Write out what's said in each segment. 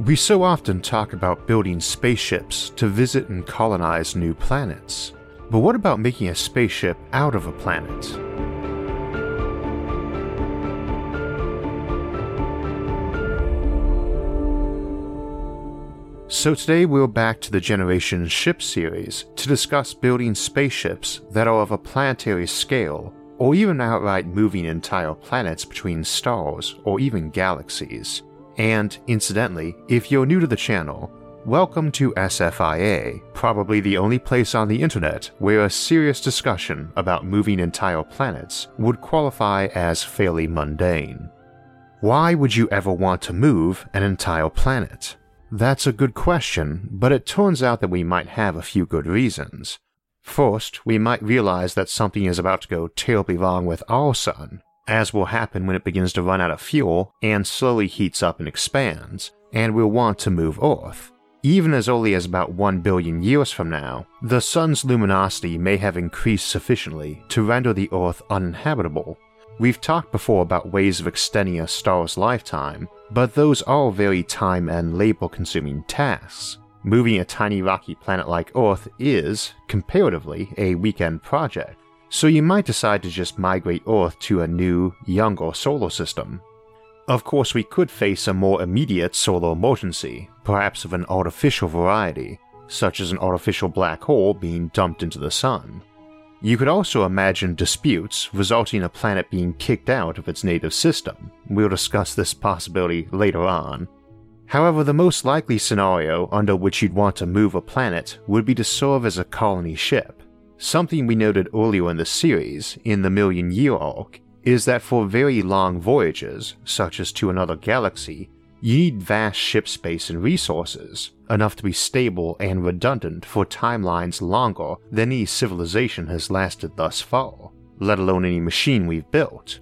We so often talk about building spaceships to visit and colonize new planets. But what about making a spaceship out of a planet? So today we're back to the Generation Ship series to discuss building spaceships that are of a planetary scale, or even outright moving entire planets between stars or even galaxies. And incidentally, if you're new to the channel, welcome to SFIA, probably the only place on the internet where a serious discussion about moving entire planets would qualify as fairly mundane. Why would you ever want to move an entire planet? That's a good question, but it turns out that we might have a few good reasons. First, we might realize that something is about to go terribly wrong with our sun, as will happen when it begins to run out of fuel and slowly heats up and expands, and we'll want to move Earth. Even as early as about 1 billion years from now, the sun's luminosity may have increased sufficiently to render the Earth uninhabitable. We've talked before about ways of extending a star's lifetime, but those are very time and labor consuming tasks. Moving a tiny rocky planet like Earth is, comparatively, a weekend project, so you might decide to just migrate Earth to a new, younger solar system. Of course, we could face a more immediate solar emergency, perhaps of an artificial variety, such as an artificial black hole being dumped into the sun. You could also imagine disputes resulting in a planet being kicked out of its native system. We'll discuss this possibility later on. However, the most likely scenario under which you'd want to move a planet would be to serve as a colony ship. Something we noted earlier in the series, in the Million Year arc, is that for very long voyages, such as to another galaxy, you need vast ship space and resources, enough to be stable and redundant for timelines longer than any civilization has lasted thus far, let alone any machine we've built.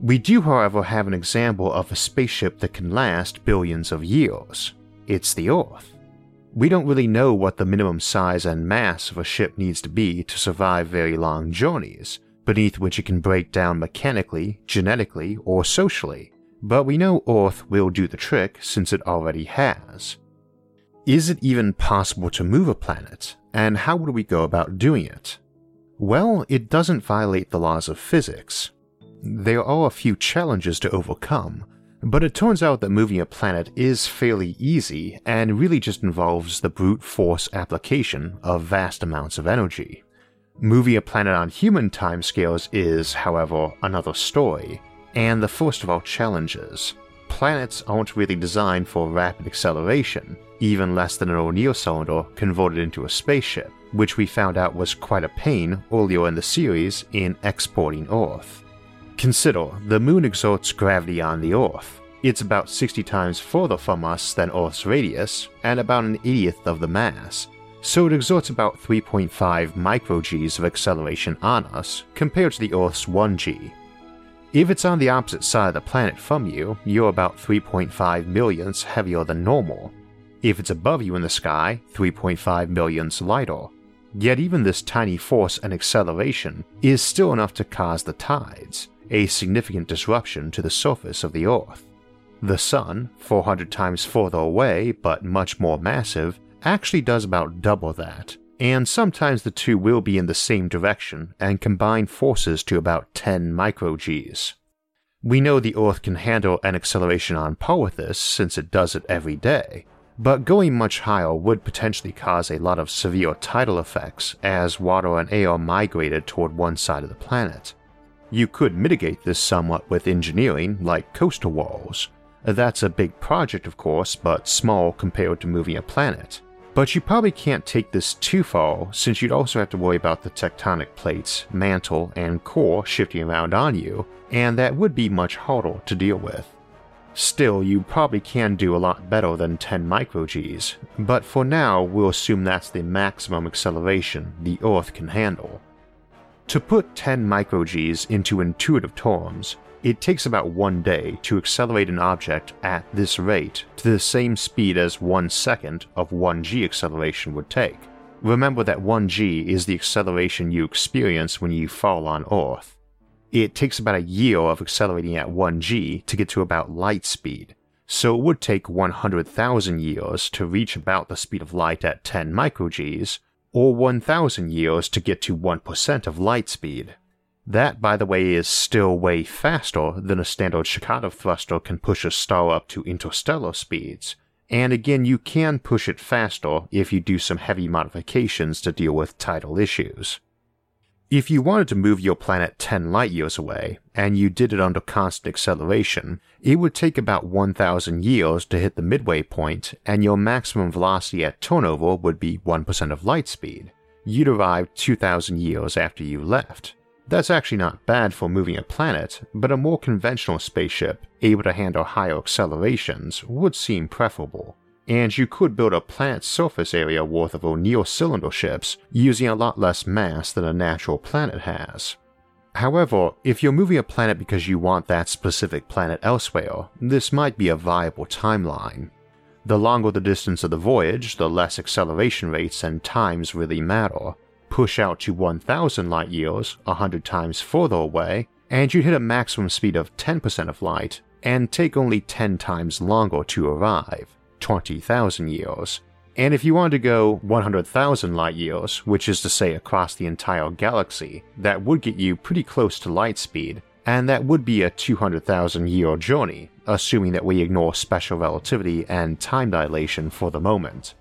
We do, however, have an example of a spaceship that can last billions of years. It's the Earth. We don't really know what the minimum size and mass of a ship needs to be to survive very long journeys, beneath which it can break down mechanically, genetically, or socially but we know Earth will do the trick since it already has. Is it even possible to move a planet, and how would we go about doing it? Well, it doesn't violate the laws of physics. There are a few challenges to overcome, but it turns out that moving a planet is fairly easy and really just involves the brute force application of vast amounts of energy. Moving a planet on human timescales is, however, another story, and the first of our challenges. Planets aren't really designed for rapid acceleration, even less than an O'Neill cylinder converted into a spaceship, which we found out was quite a pain earlier in the series in exporting Earth. Consider, the moon exerts gravity on the Earth. It's about 60 times further from us than Earth's radius, and about an 80th of the mass, so it exerts about 3.5 microgs of acceleration on us compared to the Earth's 1g, if it's on the opposite side of the planet from you, you're about 3.5 millionths heavier than normal. If it's above you in the sky, 3.5 millionths lighter. Yet even this tiny force and acceleration is still enough to cause the tides, a significant disruption to the surface of the Earth. The Sun, 400 times further away but much more massive, actually does about double that, and sometimes the two will be in the same direction and combine forces to about 10 microgs. We know the Earth can handle an acceleration on par with this since it does it every day, but going much higher would potentially cause a lot of severe tidal effects as water and air migrated toward one side of the planet. You could mitigate this somewhat with engineering, like coastal walls. That's a big project, of course, but small compared to moving a planet. But you probably can't take this too far since you'd also have to worry about the tectonic plates, mantle, and core shifting around on you, and that would be much harder to deal with. Still, you probably can do a lot better than 10 microgs, but for now we'll assume that's the maximum acceleration the Earth can handle. To put 10 microgs into intuitive terms, it takes about one day to accelerate an object at this rate to the same speed as one second of 1g acceleration would take. Remember that 1g is the acceleration you experience when you fall on Earth. It takes about a year of accelerating at 1g to get to about light speed, so it would take 100,000 years to reach about the speed of light at 10 microgs, or 1,000 years to get to 1% of light speed. That, by the way, is still way faster than a standard Shkadov thruster can push a star up to interstellar speeds, and again, you can push it faster if you do some heavy modifications to deal with tidal issues. If you wanted to move your planet 10 light years away, and you did it under constant acceleration, it would take about 1000 years to hit the midway point, and your maximum velocity at turnover would be 1% of light speed. You'd arrive 2000 years after you left. That's actually not bad for moving a planet, but a more conventional spaceship, able to handle higher accelerations, would seem preferable. And you could build a planet surface area worth of O'Neill cylinder ships using a lot less mass than a natural planet has. However, if you're moving a planet because you want that specific planet elsewhere, this might be a viable timeline. The longer the distance of the voyage, the less acceleration rates and times really matter, push out to 1000 light years, 100 times further away, and you'd hit a maximum speed of 10% of light and take only 10 times longer to arrive, 20,000 years. And if you wanted to go 100,000 light years, which is to say across the entire galaxy, that would get you pretty close to light speed, and that would be a 200,000 year journey, assuming that we ignore special relativity and time dilation for the moment.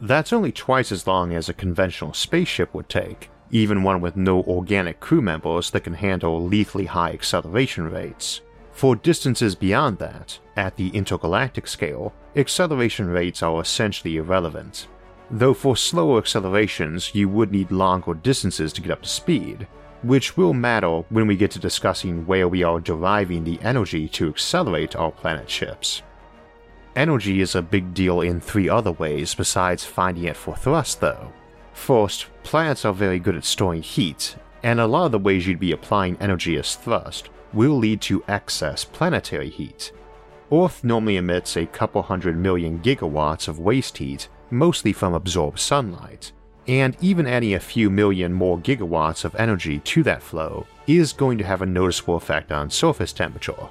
That's only twice as long as a conventional spaceship would take, even one with no organic crew members that can handle lethally high acceleration rates. For distances beyond that, at the intergalactic scale, acceleration rates are essentially irrelevant. Though for slower accelerations, you would need longer distances to get up to speed, which will matter when we get to discussing where we are deriving the energy to accelerate our planet ships. Energy is a big deal in three other ways besides finding it for thrust, though. First, planets are very good at storing heat, and a lot of the ways you'd be applying energy is thrust will lead to excess planetary heat. Earth normally emits a couple hundred million gigawatts of waste heat, mostly from absorbed sunlight, and even adding a few million more gigawatts of energy to that flow is going to have a noticeable effect on surface temperature.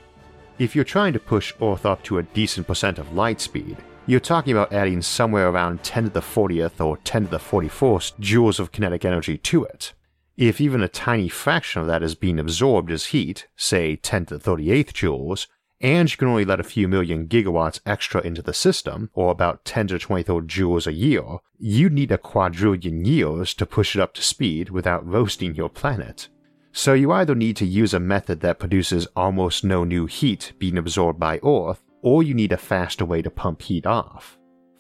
If you're trying to push Earth up to a decent percent of light speed, you're talking about adding somewhere around 10 to the 40th or 10 to the 41st joules of kinetic energy to it. If even a tiny fraction of that is being absorbed as heat, say 10 to the 38th joules, and you can only let a few million gigawatts extra into the system, or about 10 to the 23rd joules a year, you'd need a quadrillion years to push it up to speed without roasting your planet. So you either need to use a method that produces almost no new heat being absorbed by Earth, or you need a faster way to pump heat off.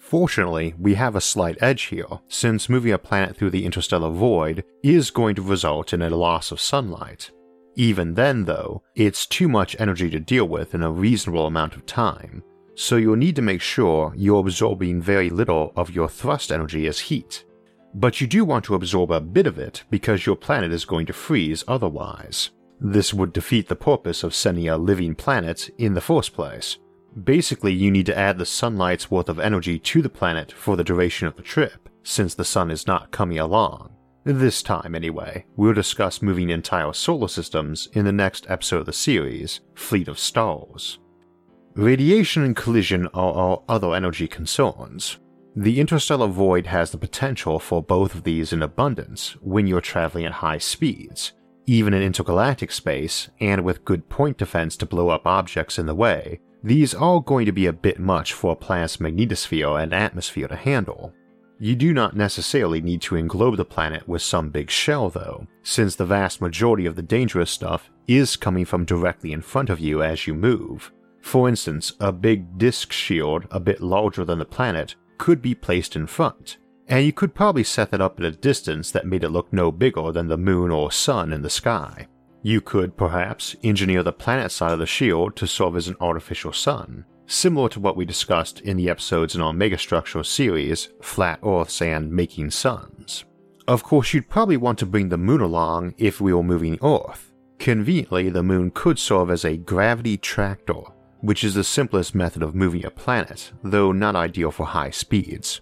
Fortunately, we have a slight edge here, since moving a planet through the interstellar void is going to result in a loss of sunlight. Even then, though, it's too much energy to deal with in a reasonable amount of time, so you'll need to make sure you're absorbing very little of your thrust energy as heat but you do want to absorb a bit of it because your planet is going to freeze otherwise. This would defeat the purpose of sending a living planet in the first place. Basically, you need to add the sunlight's worth of energy to the planet for the duration of the trip, since the sun is not coming along. This time, anyway, we'll discuss moving entire solar systems in the next episode of the series, Fleet of Stars. Radiation and collision are our other energy concerns, the interstellar void has the potential for both of these in abundance when you're traveling at high speeds, even in intergalactic space, and with good point defense to blow up objects in the way. These are going to be a bit much for a planet's magnetosphere and atmosphere to handle. You do not necessarily need to englobe the planet with some big shell, though, since the vast majority of the dangerous stuff is coming from directly in front of you as you move. For instance, a big disk shield a bit larger than the planet could be placed in front, and you could probably set that up at a distance that made it look no bigger than the moon or sun in the sky. You could, perhaps, engineer the planet side of the shield to serve as an artificial sun, similar to what we discussed in the episodes in our megastructure series, Flat Earths and Making Suns. Of course, you'd probably want to bring the moon along if we were moving Earth. Conveniently, the moon could serve as a gravity tractor, which is the simplest method of moving a planet, though not ideal for high speeds.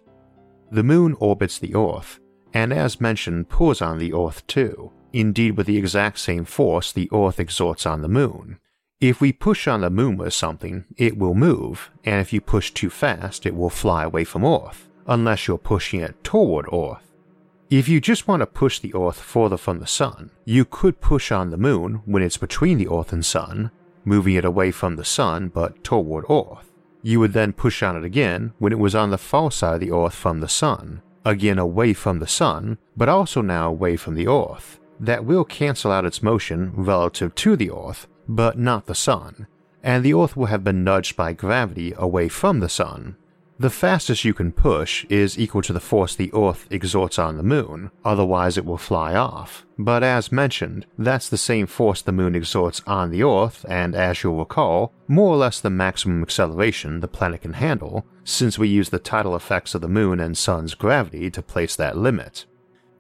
The moon orbits the Earth, and as mentioned, pulls on the Earth too, indeed with the exact same force the Earth exerts on the moon. If we push on the moon with something, it will move, and if you push too fast, it will fly away from Earth, unless you're pushing it toward Earth. If you just want to push the Earth further from the Sun, you could push on the moon when it's between the Earth and Sun, moving it away from the Sun but toward Earth. You would then push on it again when it was on the far side of the Earth from the Sun, again away from the Sun, but also now away from the Earth. That will cancel out its motion relative to the Earth, but not the Sun, and the Earth will have been nudged by gravity away from the Sun. The fastest you can push is equal to the force the Earth exerts on the Moon, otherwise it will fly off. But as mentioned, that's the same force the Moon exerts on the Earth, and as you'll recall, more or less the maximum acceleration the planet can handle, since we use the tidal effects of the Moon and Sun's gravity to place that limit.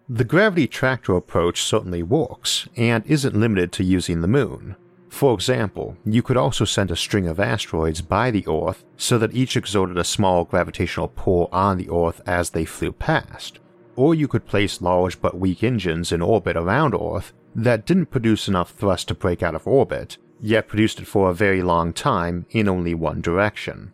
The gravity tractor approach certainly works, and isn't limited to using the Moon. For example, you could also send a string of asteroids by the Earth so that each exerted a small gravitational pull on the Earth as they flew past. Or you could place large but weak engines in orbit around Earth that didn't produce enough thrust to break out of orbit, yet produced it for a very long time in only one direction.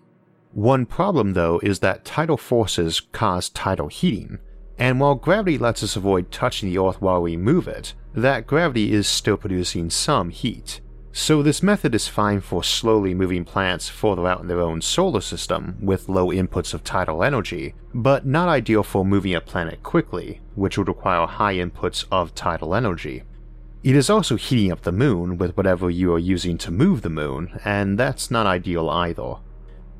One problem, though, is that tidal forces cause tidal heating, and while gravity lets us avoid touching the Earth while we move it, that gravity is still producing some heat, so this method is fine for slowly moving planets further out in their own solar system with low inputs of tidal energy, but not ideal for moving a planet quickly, which would require high inputs of tidal energy. It is also heating up the moon with whatever you are using to move the moon, and that's not ideal either.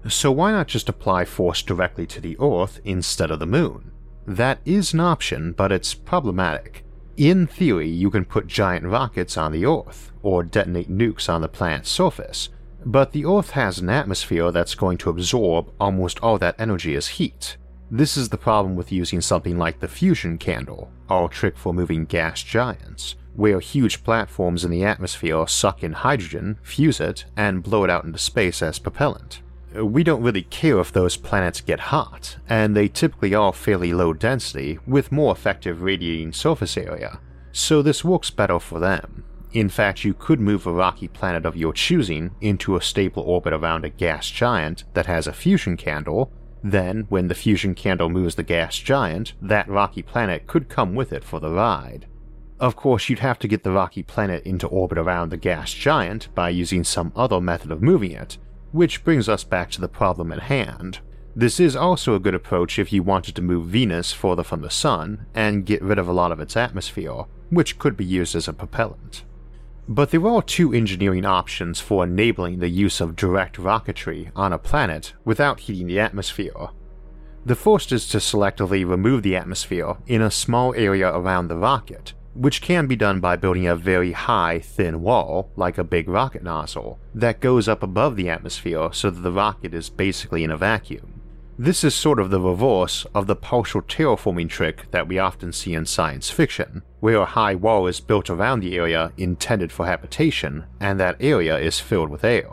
So why not just apply force directly to the Earth instead of the moon? That is an option, but it's problematic. In theory, you can put giant rockets on the Earth, or detonate nukes on the planet's surface, but the Earth has an atmosphere that's going to absorb almost all that energy as heat. This is the problem with using something like the fusion candle, our trick for moving gas giants, where huge platforms in the atmosphere suck in hydrogen, fuse it, and blow it out into space as propellant we don't really care if those planets get hot, and they typically are fairly low density with more effective radiating surface area, so this works better for them. In fact, you could move a rocky planet of your choosing into a stable orbit around a gas giant that has a fusion candle, then, when the fusion candle moves the gas giant, that rocky planet could come with it for the ride. Of course, you'd have to get the rocky planet into orbit around the gas giant by using some other method of moving it, which brings us back to the problem at hand. This is also a good approach if you wanted to move Venus further from the Sun and get rid of a lot of its atmosphere, which could be used as a propellant. But there are two engineering options for enabling the use of direct rocketry on a planet without heating the atmosphere. The first is to selectively remove the atmosphere in a small area around the rocket, which can be done by building a very high, thin wall, like a big rocket nozzle, that goes up above the atmosphere so that the rocket is basically in a vacuum. This is sort of the reverse of the partial terraforming trick that we often see in science fiction, where a high wall is built around the area intended for habitation, and that area is filled with air.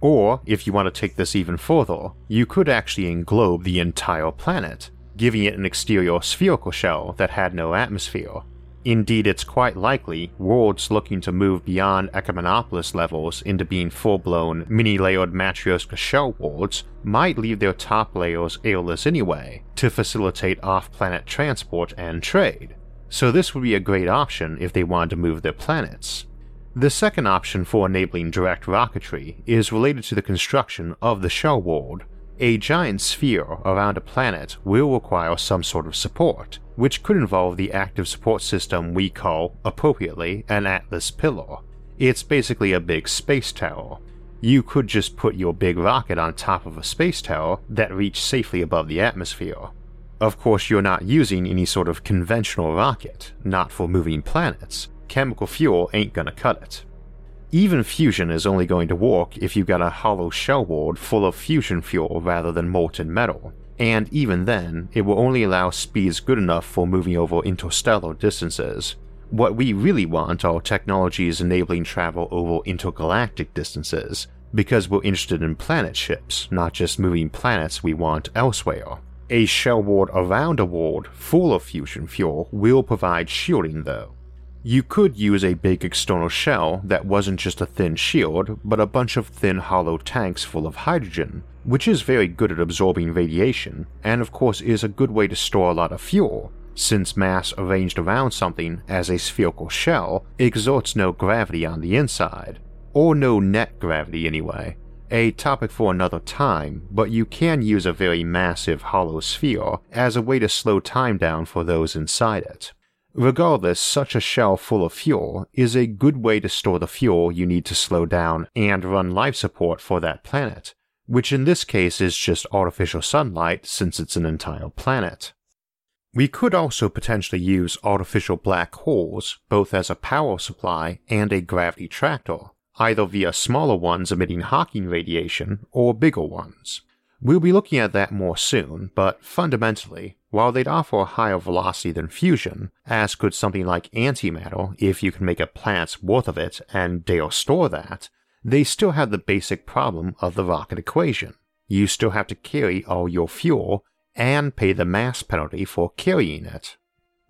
Or, if you want to take this even further, you could actually englobe the entire planet, giving it an exterior spherical shell that had no atmosphere, Indeed, it's quite likely worlds looking to move beyond Ecumenopolis levels into being full blown, mini layered Matryoshka shell worlds might leave their top layers airless anyway to facilitate off planet transport and trade, so this would be a great option if they wanted to move their planets. The second option for enabling direct rocketry is related to the construction of the shell world. A giant sphere around a planet will require some sort of support, which could involve the active support system we call, appropriately, an Atlas Pillar. It's basically a big space tower. You could just put your big rocket on top of a space tower that reached safely above the atmosphere. Of course, you're not using any sort of conventional rocket, not for moving planets, chemical fuel ain't gonna cut it. Even fusion is only going to work if you've got a hollow shell world full of fusion fuel rather than molten metal, and even then, it will only allow speeds good enough for moving over interstellar distances. What we really want are technologies enabling travel over intergalactic distances, because we're interested in planet ships, not just moving planets we want elsewhere. A shell world around a ward full of fusion fuel will provide shielding though. You could use a big external shell that wasn't just a thin shield, but a bunch of thin hollow tanks full of hydrogen, which is very good at absorbing radiation, and of course is a good way to store a lot of fuel, since mass arranged around something as a spherical shell exerts no gravity on the inside, or no net gravity anyway. A topic for another time, but you can use a very massive hollow sphere as a way to slow time down for those inside it. Regardless, such a shell full of fuel is a good way to store the fuel you need to slow down and run life support for that planet, which in this case is just artificial sunlight since it's an entire planet. We could also potentially use artificial black holes both as a power supply and a gravity tractor, either via smaller ones emitting Hawking radiation or bigger ones. We'll be looking at that more soon, but fundamentally, while they'd offer a higher velocity than fusion, as could something like antimatter if you can make a planet's worth of it and dare store that, they still have the basic problem of the rocket equation. You still have to carry all your fuel and pay the mass penalty for carrying it.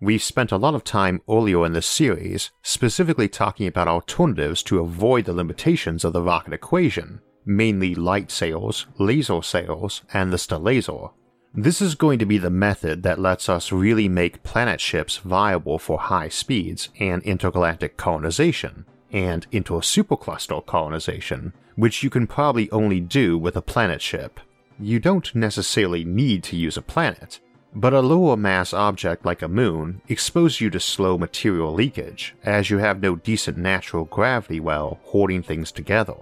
We've spent a lot of time earlier in this series specifically talking about alternatives to avoid the limitations of the rocket equation, mainly light sails, laser sails, and the Stellaser. This is going to be the method that lets us really make planet ships viable for high speeds and intergalactic colonization, and into a supercluster colonization, which you can probably only do with a planet ship. You don't necessarily need to use a planet, but a lower mass object like a moon exposes you to slow material leakage, as you have no decent natural gravity well holding things together.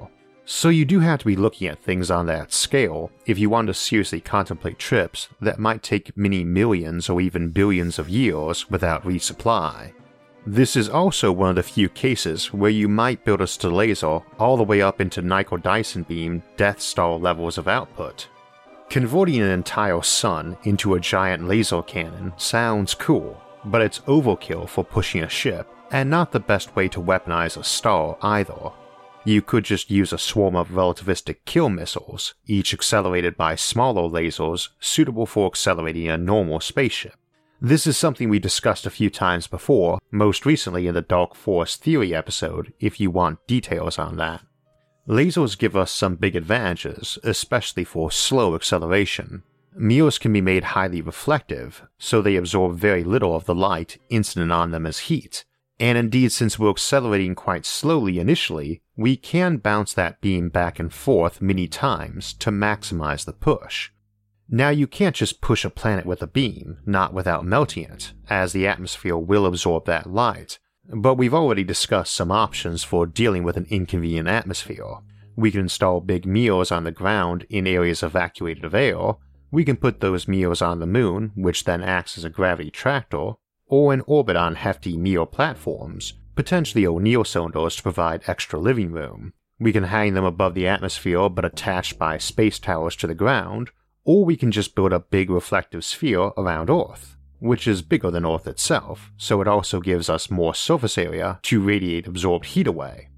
So you do have to be looking at things on that scale if you want to seriously contemplate trips that might take many millions or even billions of years without resupply. This is also one of the few cases where you might build a Stellaser all the way up into Nicoll-Dyson beam Death Star levels of output, Converting an entire sun into a giant laser cannon sounds cool, but it's overkill for pushing a ship, and not the best way to weaponize a star either. You could just use a swarm of relativistic kill missiles, each accelerated by smaller lasers suitable for accelerating a normal spaceship. This is something we discussed a few times before, most recently in the Dark Forest Theory episode, if you want details on that. Lasers give us some big advantages, especially for slow acceleration. Mirrors can be made highly reflective, so they absorb very little of the light incident on them as heat. And indeed, since we're accelerating quite slowly initially, we can bounce that beam back and forth many times to maximize the push. Now, you can't just push a planet with a beam, not without melting it, as the atmosphere will absorb that light, but we've already discussed some options for dealing with an inconvenient atmosphere. We can install big mirrors on the ground in areas evacuated of air, we can put those mirrors on the moon, which then acts as a gravity tractor, or in orbit on hefty mirror platforms, potentially O'Neill cylinders to provide extra living room. We can hang them above the atmosphere but attached by space towers to the ground, or we can just build a big reflective sphere around Earth which is bigger than Earth itself, so it also gives us more surface area to radiate absorbed heat away.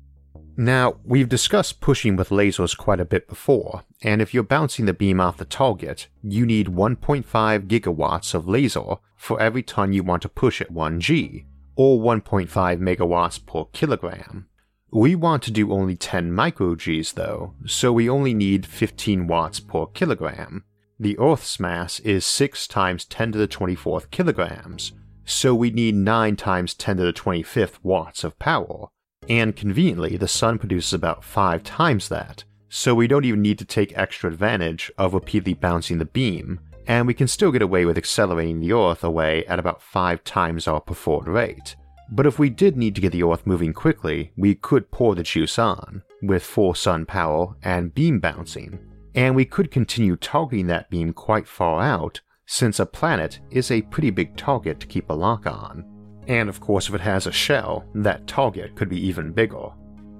Now, we've discussed pushing with lasers quite a bit before, and if you're bouncing the beam off the target, you need 1.5 gigawatts of laser for every ton you want to push at 1g, or 1.5 megawatts per kilogram. We want to do only 10 microgs though, so we only need 15 watts per kilogram, the Earth's mass is 6 times 10 to the 24th kilograms, so we need 9 times 10 to the 25th watts of power. And conveniently, the sun produces about 5 times that, so we don't even need to take extra advantage of repeatedly bouncing the beam, and we can still get away with accelerating the Earth away at about 5 times our preferred rate. But if we did need to get the Earth moving quickly, we could pour the juice on, with full sun power and beam bouncing, and we could continue targeting that beam quite far out, since a planet is a pretty big target to keep a lock on. And of course, if it has a shell, that target could be even bigger.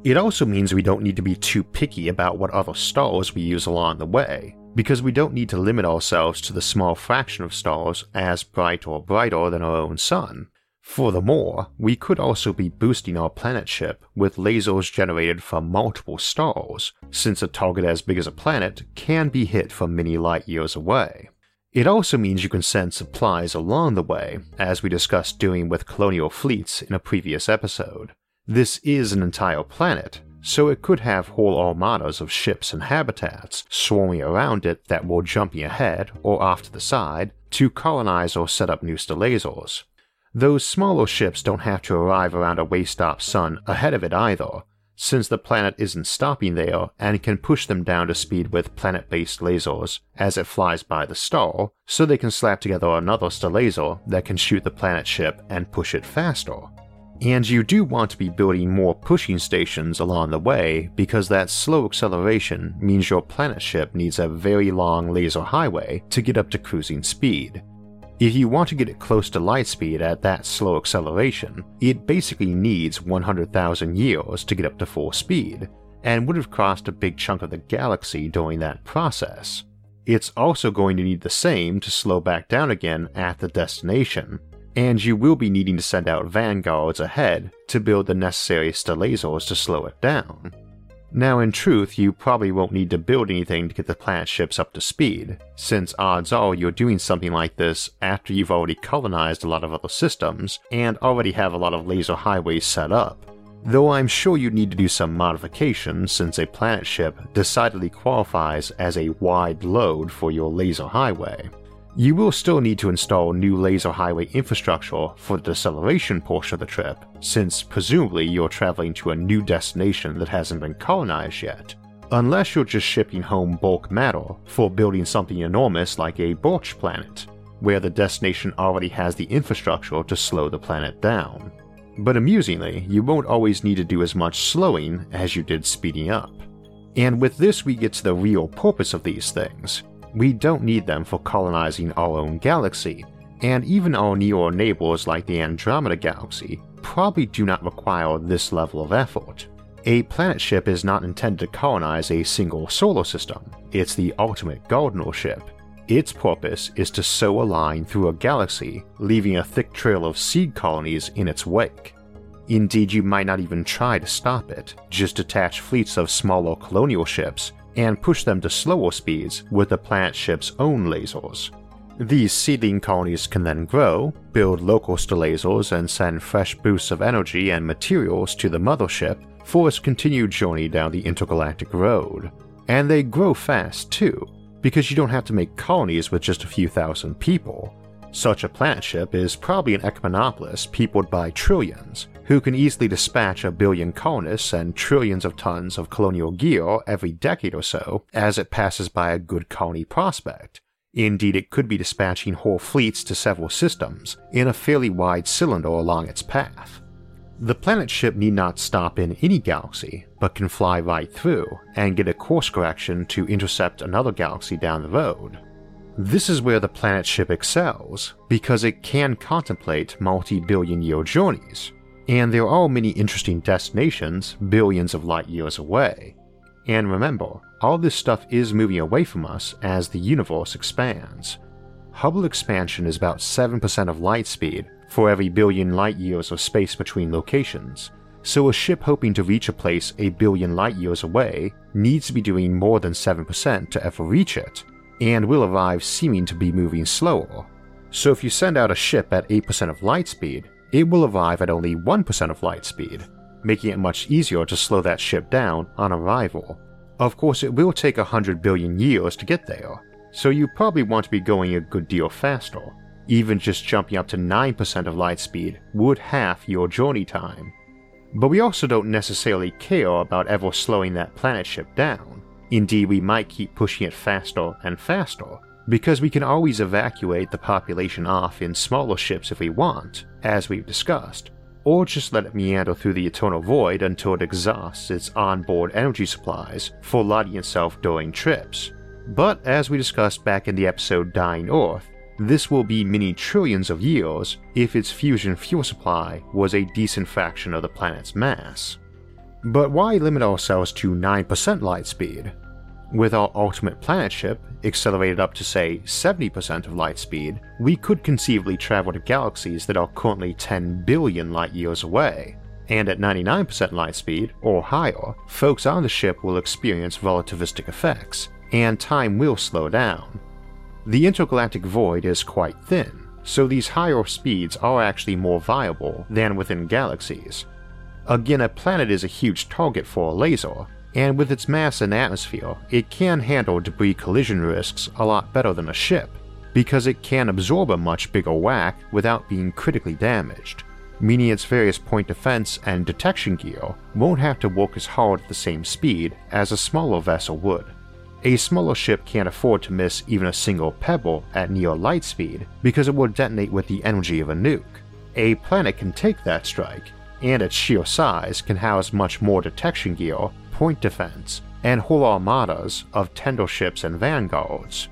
It also means we don't need to be too picky about what other stars we use along the way, because we don't need to limit ourselves to the small fraction of stars as bright or brighter than our own sun. Furthermore, we could also be boosting our planet ship with lasers generated from multiple stars, since a target as big as a planet can be hit from many light years away. It also means you can send supplies along the way, as we discussed doing with colonial fleets in a previous episode. This is an entire planet, so it could have whole armadas of ships and habitats swarming around it that were jumping ahead or off to the side to colonize or set up new stellasers. Those smaller ships don't have to arrive around a way-stop sun ahead of it either, since the planet isn't stopping there and can push them down to speed with planet-based lasers as it flies by the star, so they can slap together another star laser that can shoot the planet ship and push it faster. And you do want to be building more pushing stations along the way because that slow acceleration means your planet ship needs a very long laser highway to get up to cruising speed. If you want to get it close to light speed at that slow acceleration, it basically needs 100,000 years to get up to full speed, and would have crossed a big chunk of the galaxy during that process. It's also going to need the same to slow back down again at the destination, and you will be needing to send out vanguards ahead to build the necessary stellasers to slow it down. Now, in truth, you probably won't need to build anything to get the planet ships up to speed, since odds are you're doing something like this after you've already colonized a lot of other systems and already have a lot of laser highways set up. Though I'm sure you'd need to do some modifications since a planet ship decidedly qualifies as a wide load for your laser highway. You will still need to install new laser highway infrastructure for the deceleration portion of the trip, since presumably you're traveling to a new destination that hasn't been colonized yet, unless you're just shipping home bulk matter for building something enormous like a Birch planet, where the destination already has the infrastructure to slow the planet down. But amusingly, you won't always need to do as much slowing as you did speeding up. And with this, we get to the real purpose of these things we don't need them for colonizing our own galaxy, and even our nearer neighbors like the Andromeda Galaxy probably do not require this level of effort. A planet ship is not intended to colonize a single solar system, it's the ultimate gardener ship. Its purpose is to sow a line through a galaxy, leaving a thick trail of seed colonies in its wake. Indeed, you might not even try to stop it, just detach fleets of smaller colonial ships and push them to slower speeds with the planet ship's own lasers. These seedling colonies can then grow, build local stellasers, and send fresh boosts of energy and materials to the mothership for its continued journey down the intergalactic road. And they grow fast too, because you don't have to make colonies with just a few thousand people. Such a planet ship is probably an Ecumenopolis peopled by trillions, who can easily dispatch a billion colonists and trillions of tons of colonial gear every decade or so as it passes by a good colony prospect. Indeed, it could be dispatching whole fleets to several systems in a fairly wide cylinder along its path. The planet ship need not stop in any galaxy, but can fly right through and get a course correction to intercept another galaxy down the road. This is where the planet ship excels, because it can contemplate multi billion year journeys, and there are many interesting destinations billions of light years away. And remember, all this stuff is moving away from us as the universe expands. Hubble expansion is about 7% of light speed for every billion light years of space between locations, so a ship hoping to reach a place a billion light years away needs to be doing more than 7% to ever reach it, and will arrive seeming to be moving slower. So if you send out a ship at 8% of light speed, it will arrive at only 1% of light speed, making it much easier to slow that ship down on arrival. Of course, it will take 100 billion years to get there, so you probably want to be going a good deal faster. Even just jumping up to 9% of light speed would half your journey time. But we also don't necessarily care about ever slowing that planet ship down. Indeed, we might keep pushing it faster and faster, because we can always evacuate the population off in smaller ships if we want, as we've discussed, or just let it meander through the eternal void until it exhausts its onboard energy supplies for lighting itself during trips. But as we discussed back in the episode Dying Earth, this will be many trillions of years if its fusion fuel supply was a decent fraction of the planet's mass. But why limit ourselves to 9% light speed? With our ultimate planet ship, accelerated up to say 70% of light speed, we could conceivably travel to galaxies that are currently 10 billion light years away. And at 99% light speed, or higher, folks on the ship will experience relativistic effects, and time will slow down. The intergalactic void is quite thin, so these higher speeds are actually more viable than within galaxies. Again, a planet is a huge target for a laser, and with its mass and atmosphere, it can handle debris collision risks a lot better than a ship, because it can absorb a much bigger whack without being critically damaged, meaning its various point defense and detection gear won't have to work as hard at the same speed as a smaller vessel would. A smaller ship can't afford to miss even a single pebble at near light speed because it will detonate with the energy of a nuke. A planet can take that strike, and its sheer size can house much more detection gear point defense, and whole armadas of tender ships and vanguards.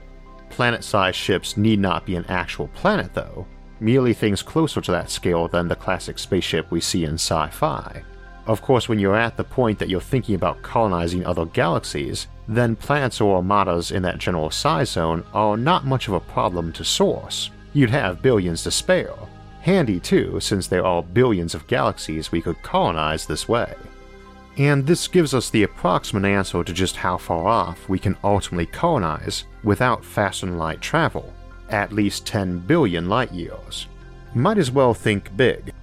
Planet sized ships need not be an actual planet, though, merely things closer to that scale than the classic spaceship we see in sci fi. Of course, when you're at the point that you're thinking about colonizing other galaxies, then planets or armadas in that general size zone are not much of a problem to source. You'd have billions to spare. Handy too, since there are billions of galaxies we could colonize this way and this gives us the approximate answer to just how far off we can ultimately colonize without faster than light travel at least 10 billion light years. Might as well think big.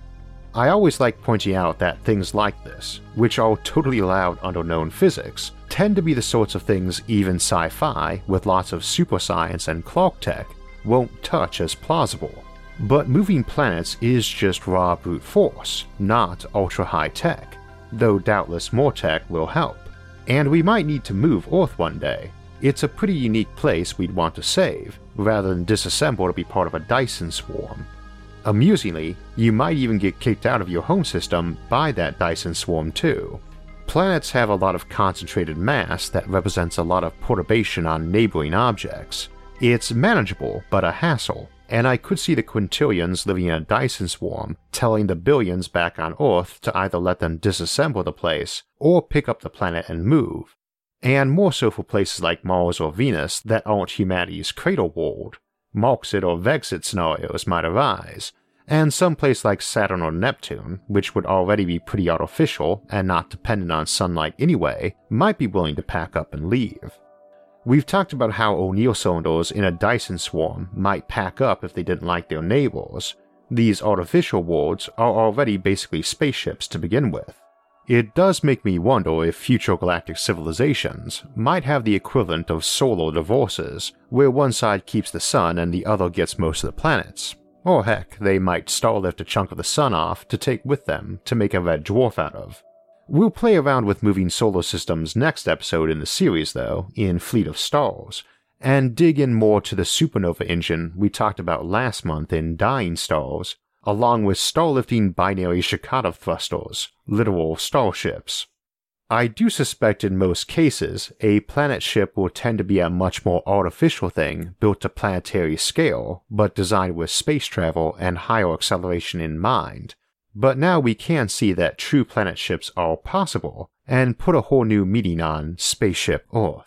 I always like pointing out that things like this, which are totally allowed under known physics, tend to be the sorts of things even sci fi, with lots of super science and Clarketech, won't touch as plausible. But moving planets is just raw brute force, not ultra high tech though doubtless more tech will help. And we might need to move Earth one day. It's a pretty unique place we'd want to save, rather than disassemble to be part of a Dyson swarm. Amusingly, you might even get kicked out of your home system by that Dyson swarm too. Planets have a lot of concentrated mass that represents a lot of perturbation on neighboring objects. It's manageable, but a hassle, and I could see the quintillions living in a Dyson swarm telling the billions back on Earth to either let them disassemble the place or pick up the planet and move. And more so for places like Mars or Venus that aren't humanity's cradle world. Marxit or Vexit scenarios might arise, and some place like Saturn or Neptune, which would already be pretty artificial and not dependent on sunlight anyway, might be willing to pack up and leave. We've talked about how O'Neill cylinders in a Dyson swarm might pack up if they didn't like their neighbors. These artificial worlds are already basically spaceships to begin with. It does make me wonder if future galactic civilizations might have the equivalent of solar divorces, where one side keeps the sun and the other gets most of the planets. Or heck, they might starlift a chunk of the sun off to take with them to make a red dwarf out of. We'll play around with moving solar systems next episode in the series, though, in Fleet of Stars, and dig in more to the supernova engine we talked about last month in Dying Stars, along with starlifting binary Shkadov thrusters, literal starships. I do suspect in most cases, a planet ship will tend to be a much more artificial thing built to planetary scale, but designed with space travel and higher acceleration in mind, but now we can see that true planet ships are possible, and put a whole new meaning on Spaceship Earth.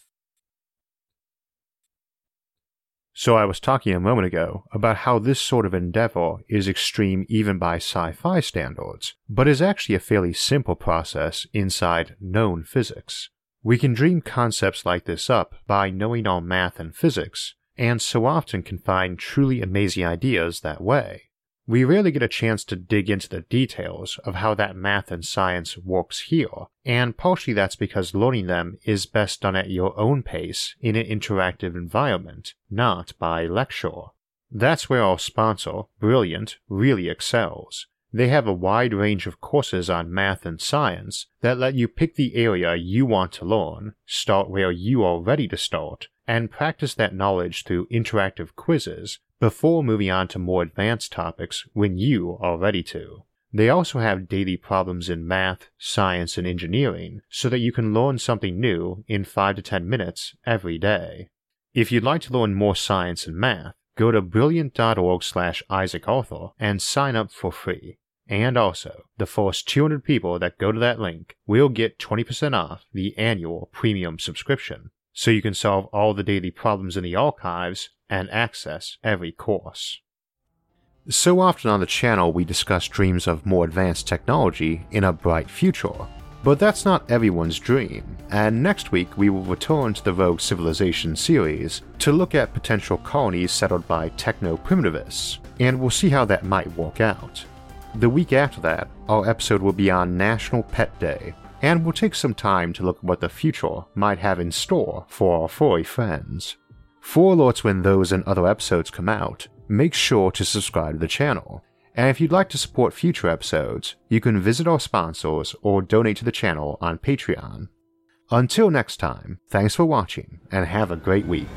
So I was talking a moment ago about how this sort of endeavor is extreme even by sci-fi standards, but is actually a fairly simple process inside known physics. We can dream concepts like this up by knowing our math and physics, and so often can find truly amazing ideas that way. We rarely get a chance to dig into the details of how that math and science works here, and partially that's because learning them is best done at your own pace in an interactive environment, not by lecture. That's where our sponsor, Brilliant, really excels. They have a wide range of courses on math and science that let you pick the area you want to learn, start where you are ready to start, and practice that knowledge through interactive quizzes before moving on to more advanced topics when you are ready to. They also have daily problems in math, science, and engineering so that you can learn something new in 5 to 10 minutes every day. If you'd like to learn more science and math, go to brilliant.org slash Isaac and sign up for free. And also, the first 200 people that go to that link will get 20% off the annual premium subscription, so you can solve all the daily problems in the archives and access every course. So often on the channel, we discuss dreams of more advanced technology in a bright future. But that's not everyone's dream, and next week we will return to the Rogue Civilization series to look at potential colonies settled by techno primitivists, and we'll see how that might work out. The week after that, our episode will be on National Pet Day, and we'll take some time to look at what the future might have in store for our furry friends. For alerts when those and other episodes come out, make sure to subscribe to the channel. And if you'd like to support future episodes, you can visit our sponsors or donate to the channel on Patreon. Until next time, thanks for watching and have a great week.